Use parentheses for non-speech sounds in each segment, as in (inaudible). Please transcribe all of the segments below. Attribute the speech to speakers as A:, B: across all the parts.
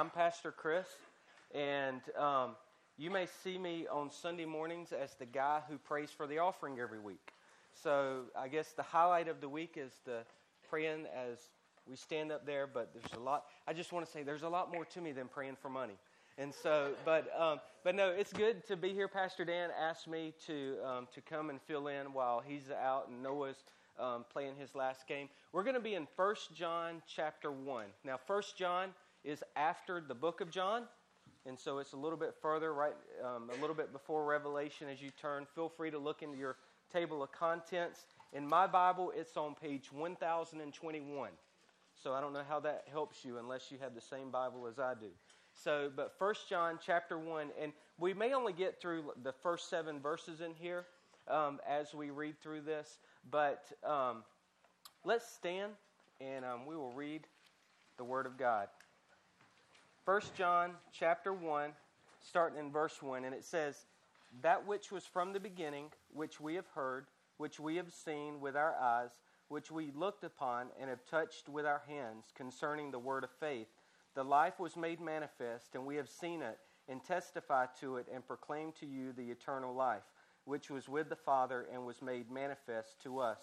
A: I'm Pastor Chris, and um, you may see me on Sunday mornings as the guy who prays for the offering every week. So I guess the highlight of the week is the praying as we stand up there, but there's a lot. I just want to say there's a lot more to me than praying for money. And so, but um, but no, it's good to be here. Pastor Dan asked me to um, to come and fill in while he's out and Noah's um, playing his last game. We're going to be in First John chapter 1. Now, First John is after the book of John, and so it's a little bit further, right, um, a little bit before Revelation as you turn. Feel free to look into your table of contents. In my Bible, it's on page 1021. So I don't know how that helps you unless you have the same Bible as I do. So, but First John chapter 1, and we may only get through the first seven verses in here um, as we read through this. But um, let's stand and um, we will read the Word of God. 1 John chapter 1, starting in verse 1, and it says, That which was from the beginning, which we have heard, which we have seen with our eyes, which we looked upon and have touched with our hands concerning the word of faith. The life was made manifest, and we have seen it, and testify to it, and proclaim to you the eternal life which was with the Father and was made manifest to us.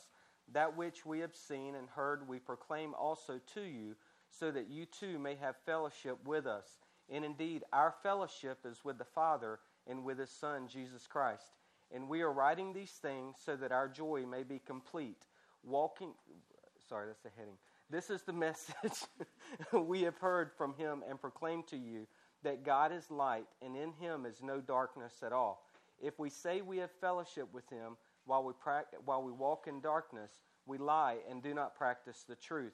A: That which we have seen and heard we proclaim also to you, so that you too may have fellowship with us. And indeed, our fellowship is with the Father and with His Son, Jesus Christ. And we are writing these things so that our joy may be complete. Walking, sorry, that's the heading. This is the (laughs) message we have heard from Him and proclaimed to you that God is light, and in Him is no darkness at all. If we say we have fellowship with him while we, pra- while we walk in darkness, we lie and do not practice the truth.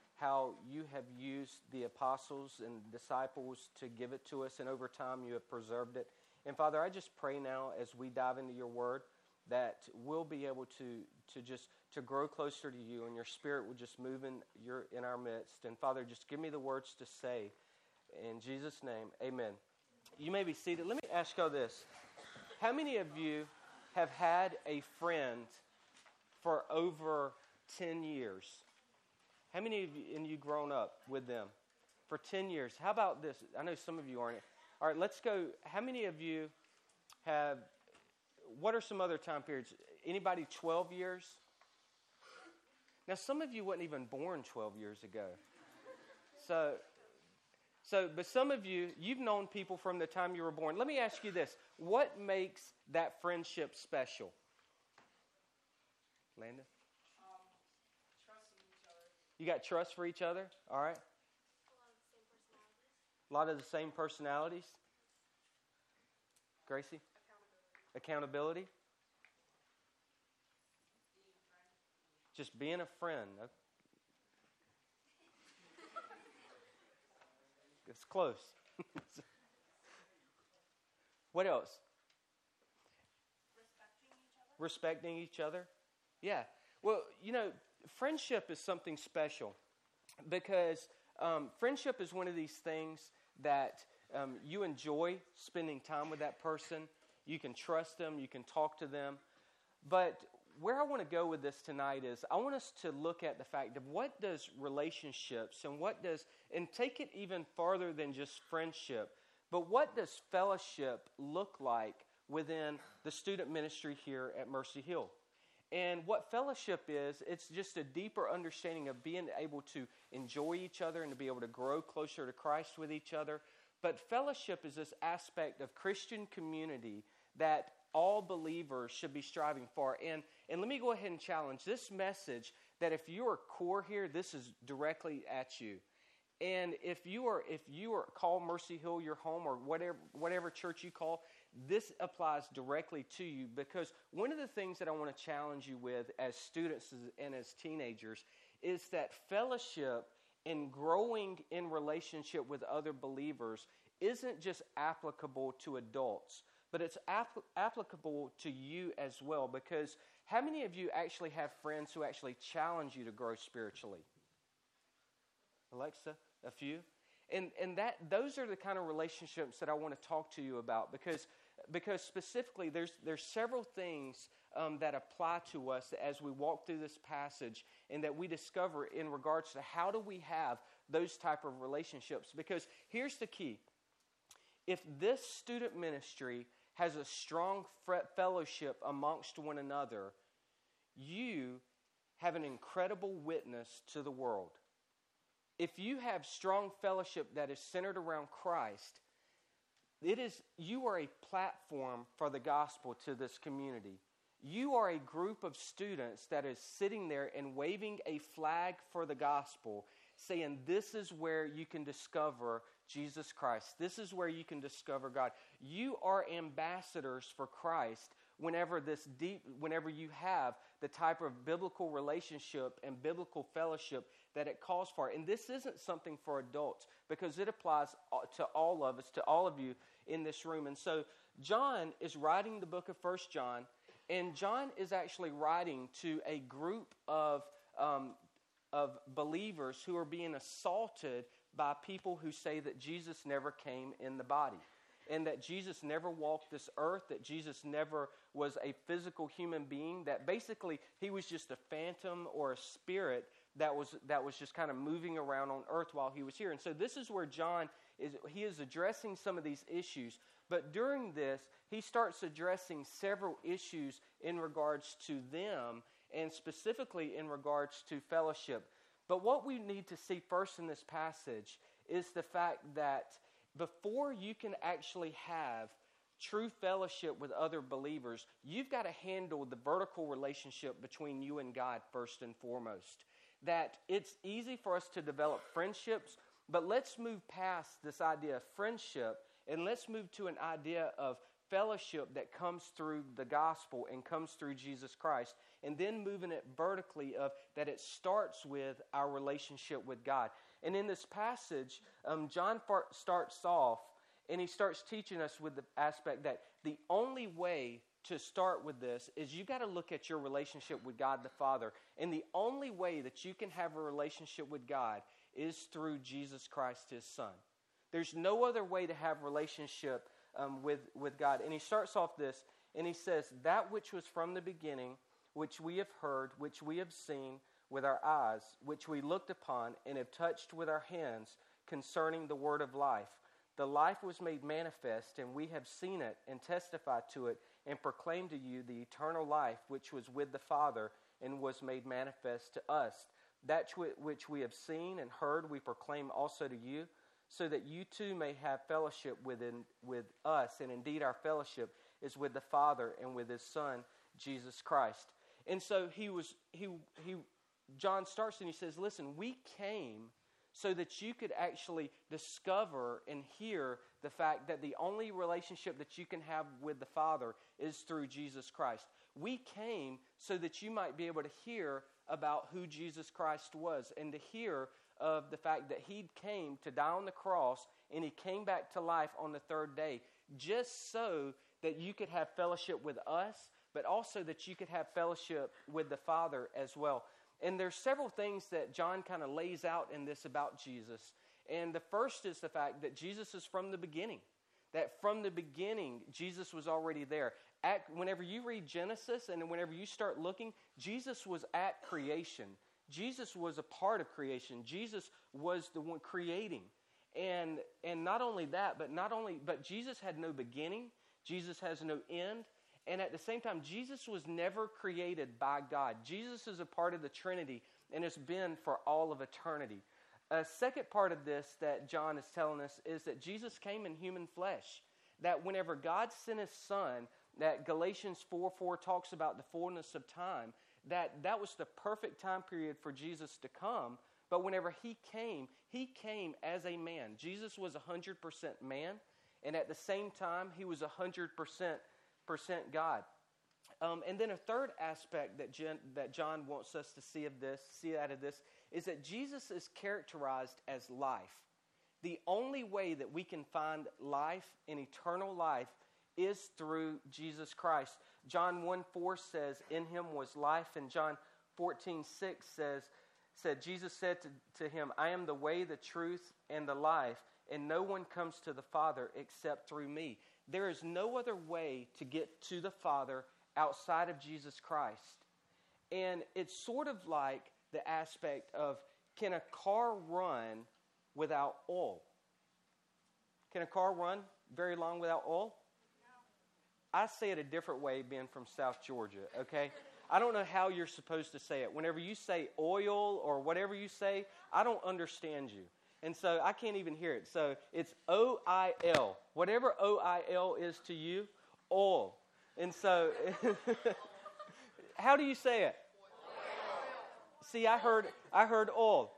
A: how you have used the apostles and disciples to give it to us, and over time you have preserved it. And Father, I just pray now as we dive into your word that we'll be able to, to just to grow closer to you and your spirit will just move in your in our midst. And Father, just give me the words to say. In Jesus' name, amen. You may be seated. Let me ask you this. How many of you have had a friend for over 10 years? How many of you, and you grown up with them for 10 years? How about this? I know some of you aren't. All right, let's go. How many of you have, what are some other time periods? Anybody 12 years? Now, some of you weren't even born 12 years ago. So, so, but some of you, you've known people from the time you were born. Let me ask you this what makes that friendship special? Landon? You got trust for each other? All right. A lot of the same personalities. Gracie? Accountability. Accountability. Just being a friend. It's close. (laughs) what else? Respecting each, Respecting each other. Yeah. Well, you know, friendship is something special because um, friendship is one of these things that um, you enjoy spending time with that person. You can trust them, you can talk to them. But where I want to go with this tonight is I want us to look at the fact of what does relationships and what does and take it even farther than just friendship, but what does fellowship look like within the student ministry here at Mercy Hill? And what fellowship is, it's just a deeper understanding of being able to enjoy each other and to be able to grow closer to Christ with each other. But fellowship is this aspect of Christian community that all believers should be striving for. And, and let me go ahead and challenge this message that if you are core here, this is directly at you. And if you are if you are call Mercy Hill your home or whatever whatever church you call, this applies directly to you because one of the things that I want to challenge you with as students and as teenagers is that fellowship and growing in relationship with other believers isn't just applicable to adults, but it's apl- applicable to you as well. Because how many of you actually have friends who actually challenge you to grow spiritually? Alexa, a few? And, and that, those are the kind of relationships that I want to talk to you about because, because specifically there's, there's several things um, that apply to us as we walk through this passage and that we discover in regards to how do we have those type of relationships. Because here's the key. If this student ministry has a strong fellowship amongst one another you have an incredible witness to the world. If you have strong fellowship that is centered around christ it is you are a platform for the gospel to this community you are a group of students that is sitting there and waving a flag for the gospel, saying, This is where you can discover Jesus Christ. This is where you can discover God. You are ambassadors for Christ whenever this deep whenever you have the type of biblical relationship and biblical fellowship that it calls for. And this isn't something for adults because it applies to all of us to all of you in this room. And so john is writing the book of first john and John is actually writing to a group of, um, of believers who are being assaulted by people who say that Jesus never came in the body and that Jesus never walked this earth, that Jesus never was a physical human being, that basically he was just a phantom or a spirit that was, that was just kind of moving around on earth while he was here. And so this is where John is, he is addressing some of these issues. But during this, he starts addressing several issues in regards to them and specifically in regards to fellowship. But what we need to see first in this passage is the fact that before you can actually have true fellowship with other believers, you've got to handle the vertical relationship between you and God first and foremost. That it's easy for us to develop friendships, but let's move past this idea of friendship and let's move to an idea of fellowship that comes through the gospel and comes through Jesus Christ. And then moving it vertically of that it starts with our relationship with God. And in this passage, um, John starts off and he starts teaching us with the aspect that the only way to start with this is you got to look at your relationship with God the Father. And the only way that you can have a relationship with God is through Jesus Christ, his Son. There's no other way to have relationship um, with, with God. And he starts off this, and he says, That which was from the beginning, which we have heard, which we have seen with our eyes, which we looked upon and have touched with our hands concerning the word of life. The life was made manifest, and we have seen it and testified to it and proclaimed to you the eternal life which was with the Father and was made manifest to us. That which we have seen and heard, we proclaim also to you so that you too may have fellowship within, with us. And indeed, our fellowship is with the Father and with His Son, Jesus Christ. And so he was, he, he, John starts and he says, Listen, we came so that you could actually discover and hear the fact that the only relationship that you can have with the Father is through Jesus Christ. We came so that you might be able to hear about who Jesus Christ was and to hear of the fact that he came to die on the cross and he came back to life on the third day just so that you could have fellowship with us, but also that you could have fellowship with the Father as well. And there's several things that John kind of lays out in this about Jesus. And the first is the fact that Jesus is from the beginning. That from the beginning, Jesus was already there. At, whenever you read Genesis and whenever you start looking, Jesus was at creation. Jesus was a part of creation. Jesus was the one creating. And and not only that, but not only but Jesus had no beginning, Jesus has no end, and at the same time Jesus was never created by God. Jesus is a part of the Trinity and has been for all of eternity. A second part of this that John is telling us is that Jesus came in human flesh. That whenever God sent his son, that Galatians 4 4 talks about the fullness of time, that that was the perfect time period for Jesus to come. But whenever he came, he came as a man. Jesus was 100% man, and at the same time, he was 100% God. Um, and then a third aspect that, Jen, that John wants us to see of this, see out of this, is that Jesus is characterized as life. The only way that we can find life and eternal life is through Jesus Christ. John 1 4 says, In him was life, and John 14 6 says, said, Jesus said to, to him, I am the way, the truth, and the life, and no one comes to the Father except through me. There is no other way to get to the Father outside of Jesus Christ. And it's sort of like the aspect of can a car run without oil? Can a car run very long without oil? I say it a different way being from South Georgia, okay? I don't know how you're supposed to say it. Whenever you say oil or whatever you say, I don't understand you. And so I can't even hear it. So it's O I L. Whatever O I L is to you, oil. And so, (laughs) how do you say it? See, I heard, I heard oil.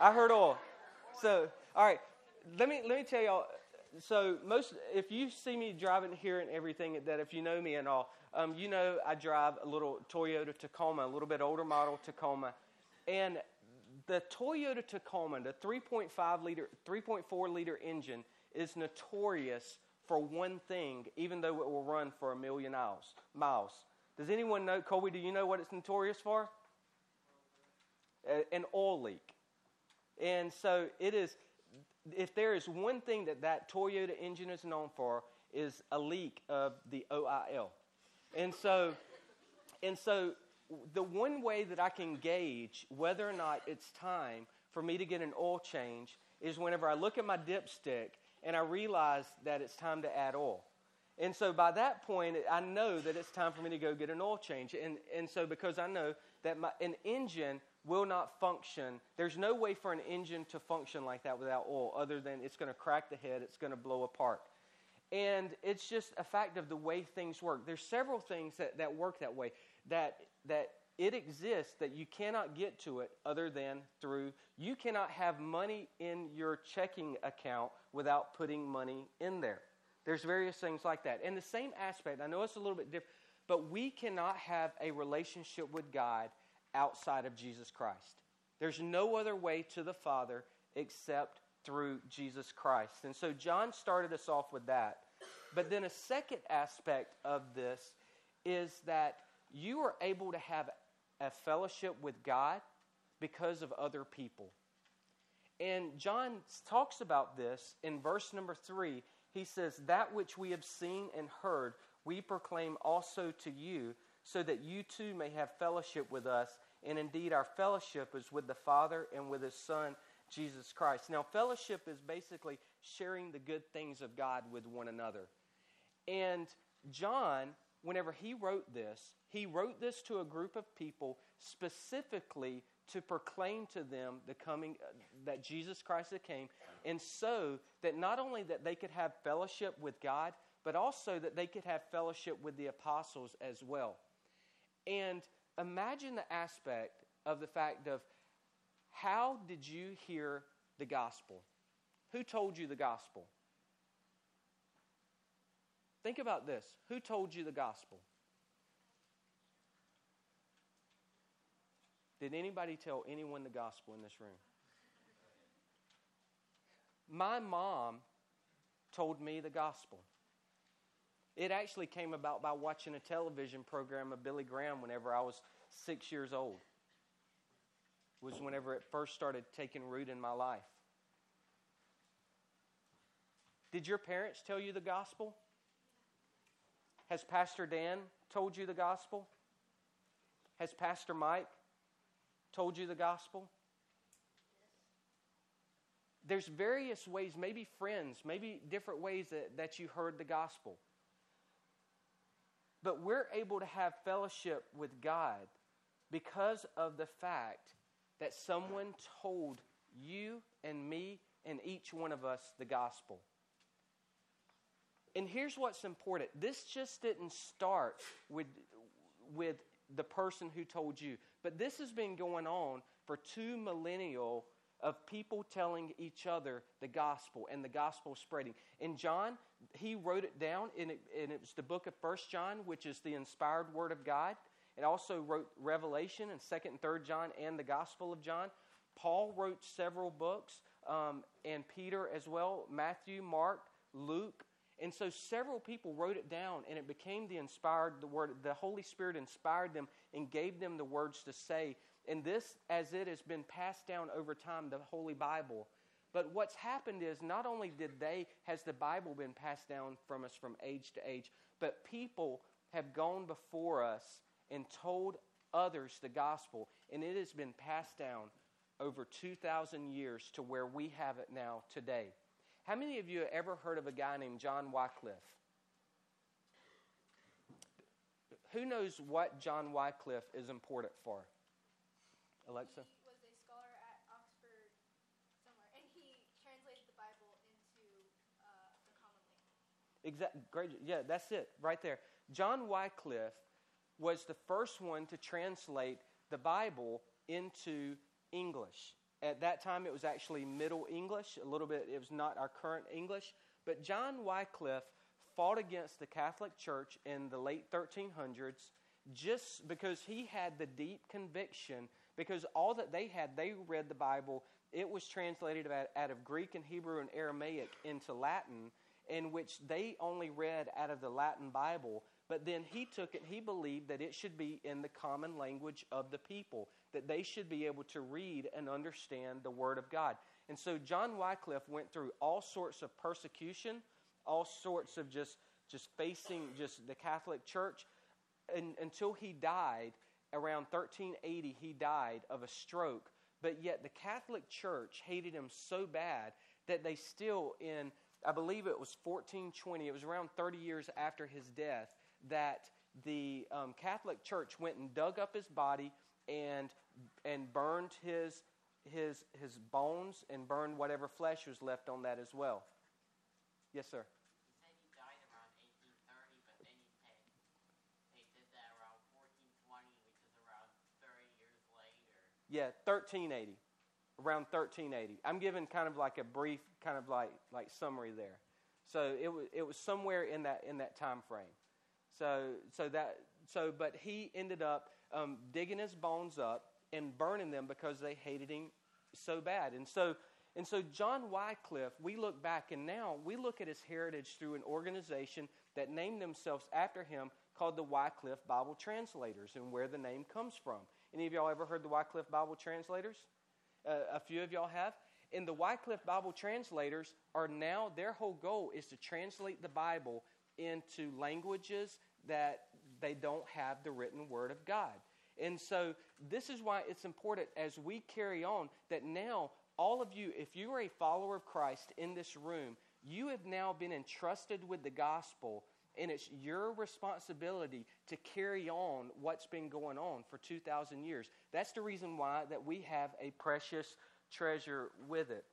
A: I heard oil. So, all right, let me let me tell y'all. So, most if you see me driving here and everything, that if you know me and all, um, you know I drive a little Toyota Tacoma, a little bit older model Tacoma, and the Toyota Tacoma, the 3.5 liter, 3.4 liter engine, is notorious for one thing, even though it will run for a million miles. Miles. Does anyone know, Colby? Do you know what it's notorious for? An oil leak. And so it is. If there is one thing that that Toyota engine is known for, is a leak of the OIL. And so, and so the one way that I can gauge whether or not it's time for me to get an oil change is whenever I look at my dipstick and I realize that it's time to add oil. And so by that point, I know that it's time for me to go get an oil change. And, and so because I know that my, an engine will not function, there's no way for an engine to function like that without oil other than it's going to crack the head, it's going to blow apart. And it's just a fact of the way things work. There's several things that, that work that way, that, that it exists that you cannot get to it other than through you cannot have money in your checking account without putting money in there there's various things like that and the same aspect i know it's a little bit different but we cannot have a relationship with god outside of jesus christ there's no other way to the father except through jesus christ and so john started us off with that but then a second aspect of this is that you are able to have a fellowship with God because of other people. And John talks about this in verse number three. He says, That which we have seen and heard, we proclaim also to you, so that you too may have fellowship with us. And indeed, our fellowship is with the Father and with His Son, Jesus Christ. Now, fellowship is basically sharing the good things of God with one another. And John, whenever he wrote this, he wrote this to a group of people specifically to proclaim to them the coming uh, that Jesus Christ had came and so that not only that they could have fellowship with God but also that they could have fellowship with the apostles as well. And imagine the aspect of the fact of how did you hear the gospel? Who told you the gospel? Think about this. Who told you the gospel? Did anybody tell anyone the gospel in this room? My mom told me the gospel. It actually came about by watching a television program of Billy Graham whenever I was six years old. It Was whenever it first started taking root in my life. Did your parents tell you the gospel? Has Pastor Dan told you the gospel? Has Pastor Mike told you the gospel? There's various ways, maybe friends, maybe different ways that, that you heard the gospel. But we're able to have fellowship with God because of the fact that someone told you and me and each one of us the gospel. And here's what's important this just didn't start with, with the person who told you. But this has been going on for two millennial of people telling each other the gospel and the gospel spreading. And John, he wrote it down, and it, and it was the book of First John, which is the inspired word of God. It also wrote Revelation and Second and Third John and the Gospel of John. Paul wrote several books, um, and Peter as well, Matthew, Mark, Luke. And so several people wrote it down, and it became the inspired, the word, the Holy Spirit inspired them and gave them the words to say. And this, as it has been passed down over time, the Holy Bible. But what's happened is not only did they, has the Bible been passed down from us from age to age, but people have gone before us and told others the gospel, and it has been passed down over 2,000 years to where we have it now today. How many of you have ever heard of a guy named John Wycliffe? Who knows what John Wycliffe is important for? Alexa?
B: He was a scholar at Oxford somewhere, and he translated the Bible into uh, the common language.
A: Exactly. Great. Yeah, that's it right there. John Wycliffe was the first one to translate the Bible into English. At that time, it was actually Middle English. A little bit, it was not our current English. But John Wycliffe fought against the Catholic Church in the late 1300s just because he had the deep conviction, because all that they had, they read the Bible, it was translated out of Greek and Hebrew and Aramaic into Latin, in which they only read out of the Latin Bible. But then he took it, he believed that it should be in the common language of the people, that they should be able to read and understand the Word of God. And so John Wycliffe went through all sorts of persecution, all sorts of just, just facing just the Catholic Church and, until he died. Around 1380, he died of a stroke. But yet the Catholic Church hated him so bad that they still, in I believe it was 1420, it was around 30 years after his death, that the um, Catholic Church went and dug up his body and and burned his his his bones and burned whatever flesh was left on that as well. Yes, sir.
C: He said he died around 1830, but then he said they did that around 1420, which is around 30 years later.
A: Yeah, 1380. Around 1380. I'm giving kind of like a brief kind of like like summary there. So it was it was somewhere in that in that time frame. So so that so but he ended up um, digging his bones up and burning them because they hated him so bad. And so and so John Wycliffe, we look back and now we look at his heritage through an organization that named themselves after him called the Wycliffe Bible Translators and where the name comes from. Any of y'all ever heard the Wycliffe Bible Translators? Uh, a few of y'all have. And the Wycliffe Bible Translators are now, their whole goal is to translate the Bible into languages that they don't have the written Word of God. And so, this is why it's important as we carry on that now, all of you, if you are a follower of Christ in this room, you have now been entrusted with the gospel, and it's your responsibility to carry on what's been going on for 2,000 years. That's the reason why that we have a precious treasure with it.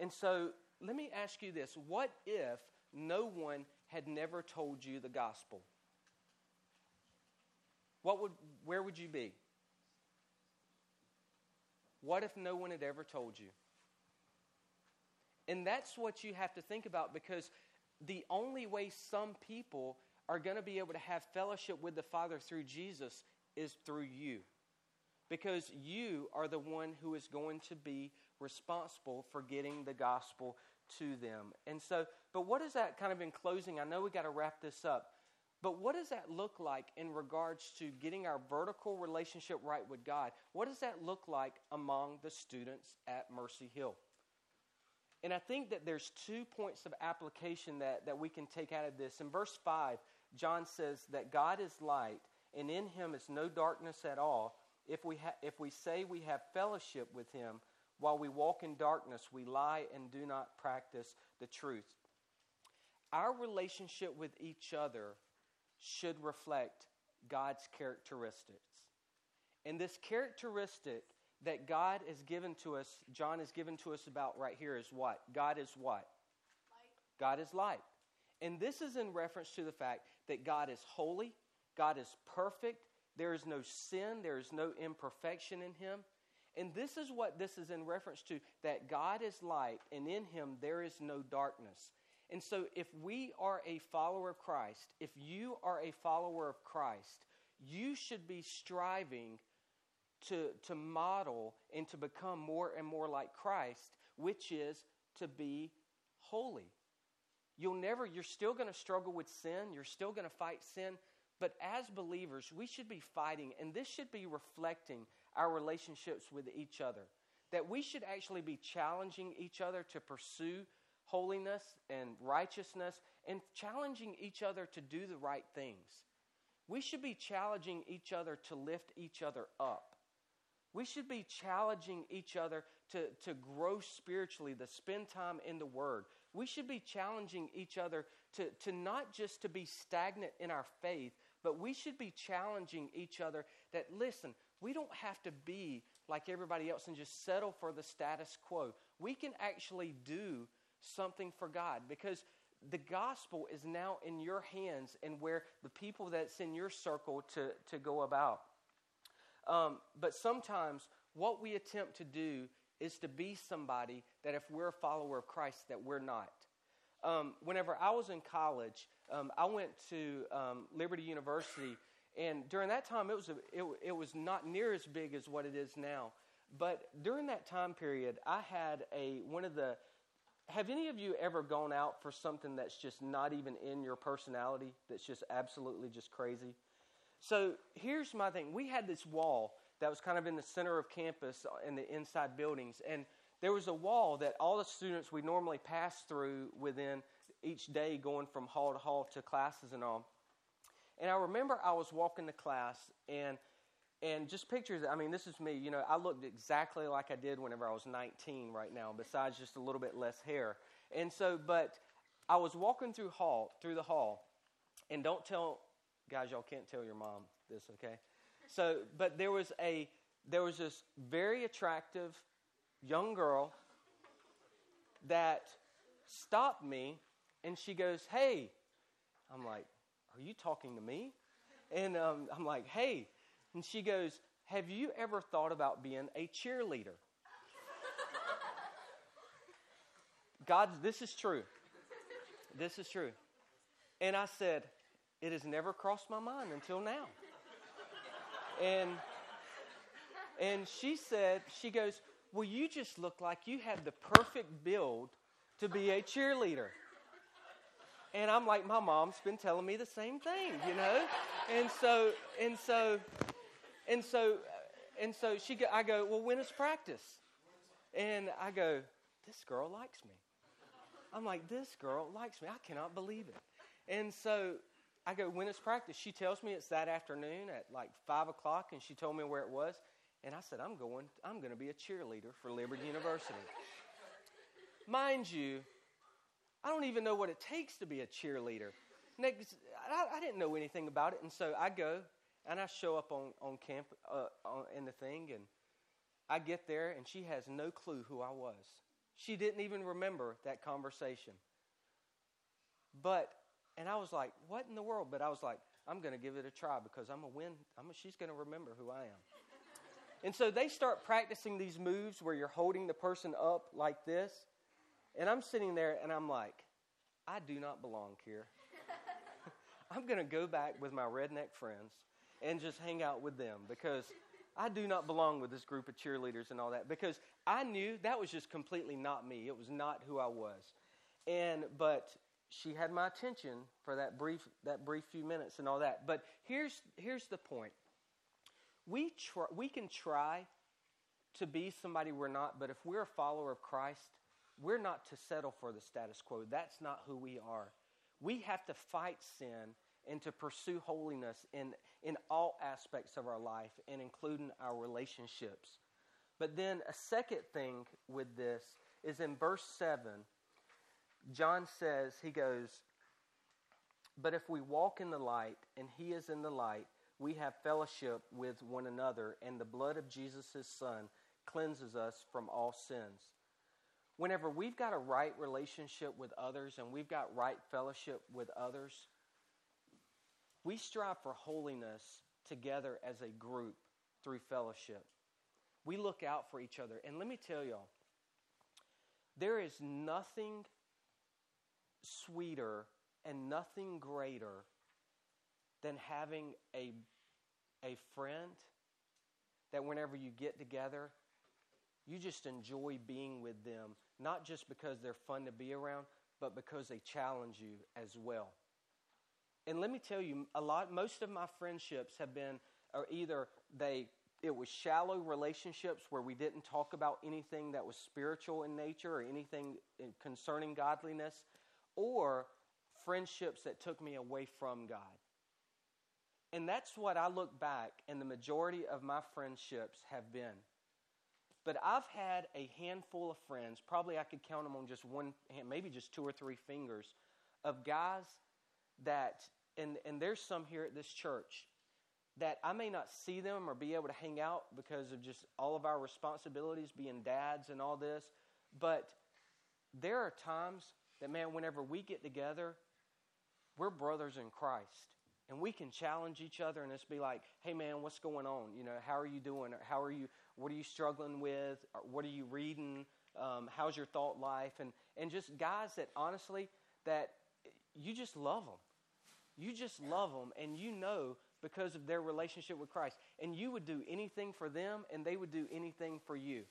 A: And so, let me ask you this what if no one had never told you the gospel? What would, where would you be? What if no one had ever told you? And that's what you have to think about because the only way some people are going to be able to have fellowship with the Father through Jesus is through you. Because you are the one who is going to be responsible for getting the gospel to them. And so, but what is that kind of in closing? I know we got to wrap this up. But what does that look like in regards to getting our vertical relationship right with God? What does that look like among the students at Mercy Hill? And I think that there's two points of application that, that we can take out of this. In verse 5, John says that God is light, and in him is no darkness at all. If we, ha- if we say we have fellowship with him while we walk in darkness, we lie and do not practice the truth. Our relationship with each other should reflect God's characteristics. And this characteristic that God has given to us, John has given to us about right here is what? God is what?
B: Light.
A: God is light. And this is in reference to the fact that God is holy, God is perfect, there is no sin, there is no imperfection in him. And this is what this is in reference to that God is light, and in him there is no darkness. And so, if we are a follower of Christ, if you are a follower of Christ, you should be striving to, to model and to become more and more like Christ, which is to be holy. You'll never, you're still going to struggle with sin, you're still going to fight sin, but as believers, we should be fighting, and this should be reflecting our relationships with each other. That we should actually be challenging each other to pursue holiness and righteousness and challenging each other to do the right things. We should be challenging each other to lift each other up. We should be challenging each other to, to grow spiritually, to spend time in the Word. We should be challenging each other to, to not just to be stagnant in our faith, but we should be challenging each other that, listen, we don't have to be like everybody else and just settle for the status quo. We can actually do something for God because the gospel is now in your hands and where the people that's in your circle to, to go about. Um, but sometimes what we attempt to do is to be somebody that if we're a follower of Christ that we're not. Um, whenever I was in college, um, I went to um, Liberty University, and during that time, it was, a, it, it was not near as big as what it is now. But during that time period, I had a one of the. Have any of you ever gone out for something that's just not even in your personality? That's just absolutely just crazy. So here's my thing. We had this wall that was kind of in the center of campus in the inside buildings, and there was a wall that all the students we normally pass through within each day going from hall to hall to classes and all. And I remember I was walking to class and and just pictures I mean this is me, you know, I looked exactly like I did whenever I was 19 right now besides just a little bit less hair. And so but I was walking through hall through the hall and don't tell guys y'all can't tell your mom this, okay? So but there was a there was this very attractive young girl that stopped me and she goes, Hey. I'm like, Are you talking to me? And um, I'm like, Hey. And she goes, Have you ever thought about being a cheerleader? God, this is true. This is true. And I said, It has never crossed my mind until now. And and she said, she goes, Well, you just look like you have the perfect build to be a cheerleader. And I'm like, my mom's been telling me the same thing, you know? And so, and so, and so, and so she, go, I go, well, when is practice? And I go, this girl likes me. I'm like, this girl likes me. I cannot believe it. And so I go, when is practice? She tells me it's that afternoon at like five o'clock, and she told me where it was. And I said, I'm going, I'm going to be a cheerleader for Liberty University. Mind you, I don't even know what it takes to be a cheerleader. Next, I, I didn't know anything about it, and so I go and I show up on on camp uh, on, in the thing, and I get there, and she has no clue who I was. She didn't even remember that conversation. But and I was like, "What in the world?" But I was like, "I'm going to give it a try because I'm a win. I'm a, she's going to remember who I am." and so they start practicing these moves where you're holding the person up like this. And I'm sitting there and I'm like, I do not belong here. (laughs) I'm going to go back with my redneck friends and just hang out with them because I do not belong with this group of cheerleaders and all that because I knew that was just completely not me. It was not who I was. And but she had my attention for that brief that brief few minutes and all that. But here's here's the point. We try, we can try to be somebody we're not, but if we're a follower of Christ, we're not to settle for the status quo. That's not who we are. We have to fight sin and to pursue holiness in, in all aspects of our life and including our relationships. But then a second thing with this is in verse 7, John says, he goes, But if we walk in the light and he is in the light, we have fellowship with one another, and the blood of Jesus, his son, cleanses us from all sins whenever we've got a right relationship with others and we've got right fellowship with others, we strive for holiness together as a group through fellowship. We look out for each other. And let me tell y'all, there is nothing sweeter and nothing greater than having a, a friend that whenever you get together, you just enjoy being with them, not just because they're fun to be around, but because they challenge you as well. And let me tell you, a lot, most of my friendships have been, or either they, it was shallow relationships where we didn't talk about anything that was spiritual in nature or anything concerning godliness, or friendships that took me away from God. And that's what I look back, and the majority of my friendships have been. But I've had a handful of friends, probably I could count them on just one hand, maybe just two or three fingers, of guys that, and, and there's some here at this church, that I may not see them or be able to hang out because of just all of our responsibilities being dads and all this. But there are times that, man, whenever we get together, we're brothers in Christ. And we can challenge each other and just be like, hey, man, what's going on? You know, how are you doing? How are you? What are you struggling with? What are you reading? Um, how's your thought life? And, and just guys that honestly, that you just love them. You just love them, and you know because of their relationship with Christ. And you would do anything for them, and they would do anything for you.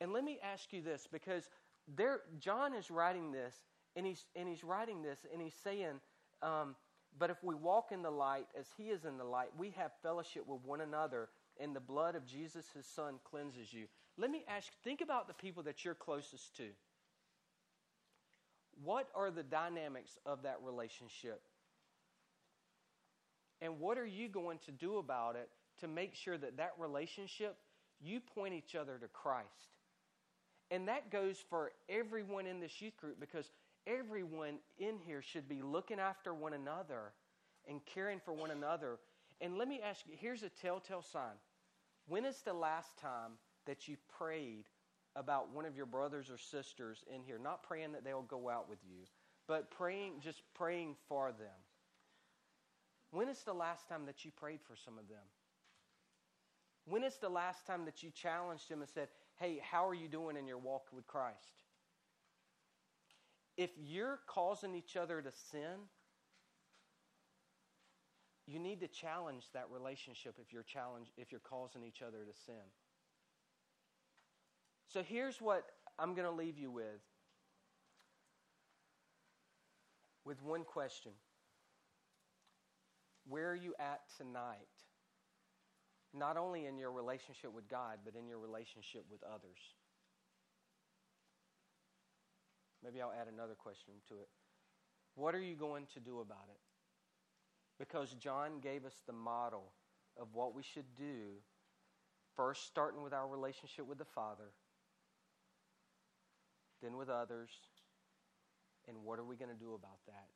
A: And let me ask you this because there, John is writing this, and he's, and he's writing this, and he's saying, um, But if we walk in the light as he is in the light, we have fellowship with one another, and the blood of Jesus, his son, cleanses you. Let me ask think about the people that you're closest to. What are the dynamics of that relationship? And what are you going to do about it to make sure that that relationship, you point each other to Christ? And that goes for everyone in this youth group because everyone in here should be looking after one another and caring for one another. And let me ask you here's a telltale sign. When is the last time that you prayed about one of your brothers or sisters in here? Not praying that they'll go out with you, but praying, just praying for them. When is the last time that you prayed for some of them? When is the last time that you challenged them and said, Hey, how are you doing in your walk with Christ? If you're causing each other to sin, you need to challenge that relationship if you're challenge if you're causing each other to sin. So here's what I'm going to leave you with. With one question. Where are you at tonight? Not only in your relationship with God, but in your relationship with others. Maybe I'll add another question to it. What are you going to do about it? Because John gave us the model of what we should do, first starting with our relationship with the Father, then with others, and what are we going to do about that?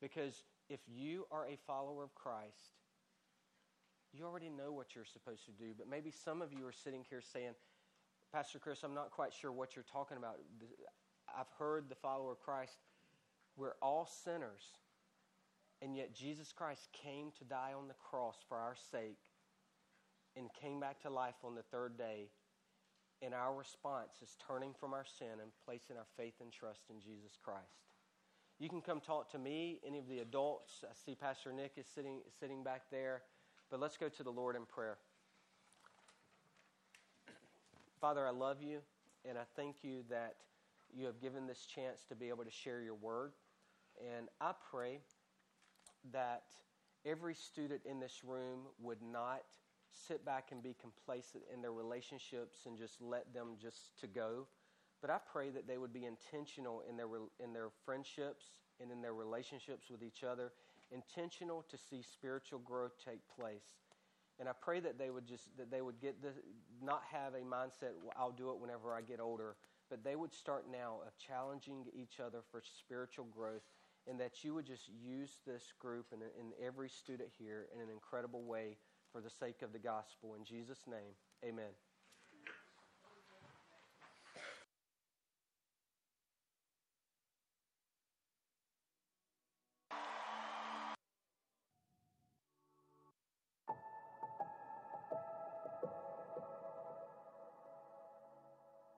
A: Because if you are a follower of Christ, you already know what you're supposed to do. But maybe some of you are sitting here saying, Pastor Chris, I'm not quite sure what you're talking about. I've heard the follower of Christ. We're all sinners. And yet Jesus Christ came to die on the cross for our sake and came back to life on the third day. And our response is turning from our sin and placing our faith and trust in Jesus Christ. You can come talk to me, any of the adults. I see Pastor Nick is sitting, sitting back there. But let's go to the Lord in prayer. Father, I love you, and I thank you that you have given this chance to be able to share your word. And I pray that every student in this room would not sit back and be complacent in their relationships and just let them just to go. But I pray that they would be intentional in their, in their friendships and in their relationships with each other, intentional to see spiritual growth take place. And I pray that they would just that they would get the not have a mindset I'll do it whenever I get older, but they would start now of challenging each other for spiritual growth, and that you would just use this group and, and every student here in an incredible way for the sake of the gospel. In Jesus' name, Amen.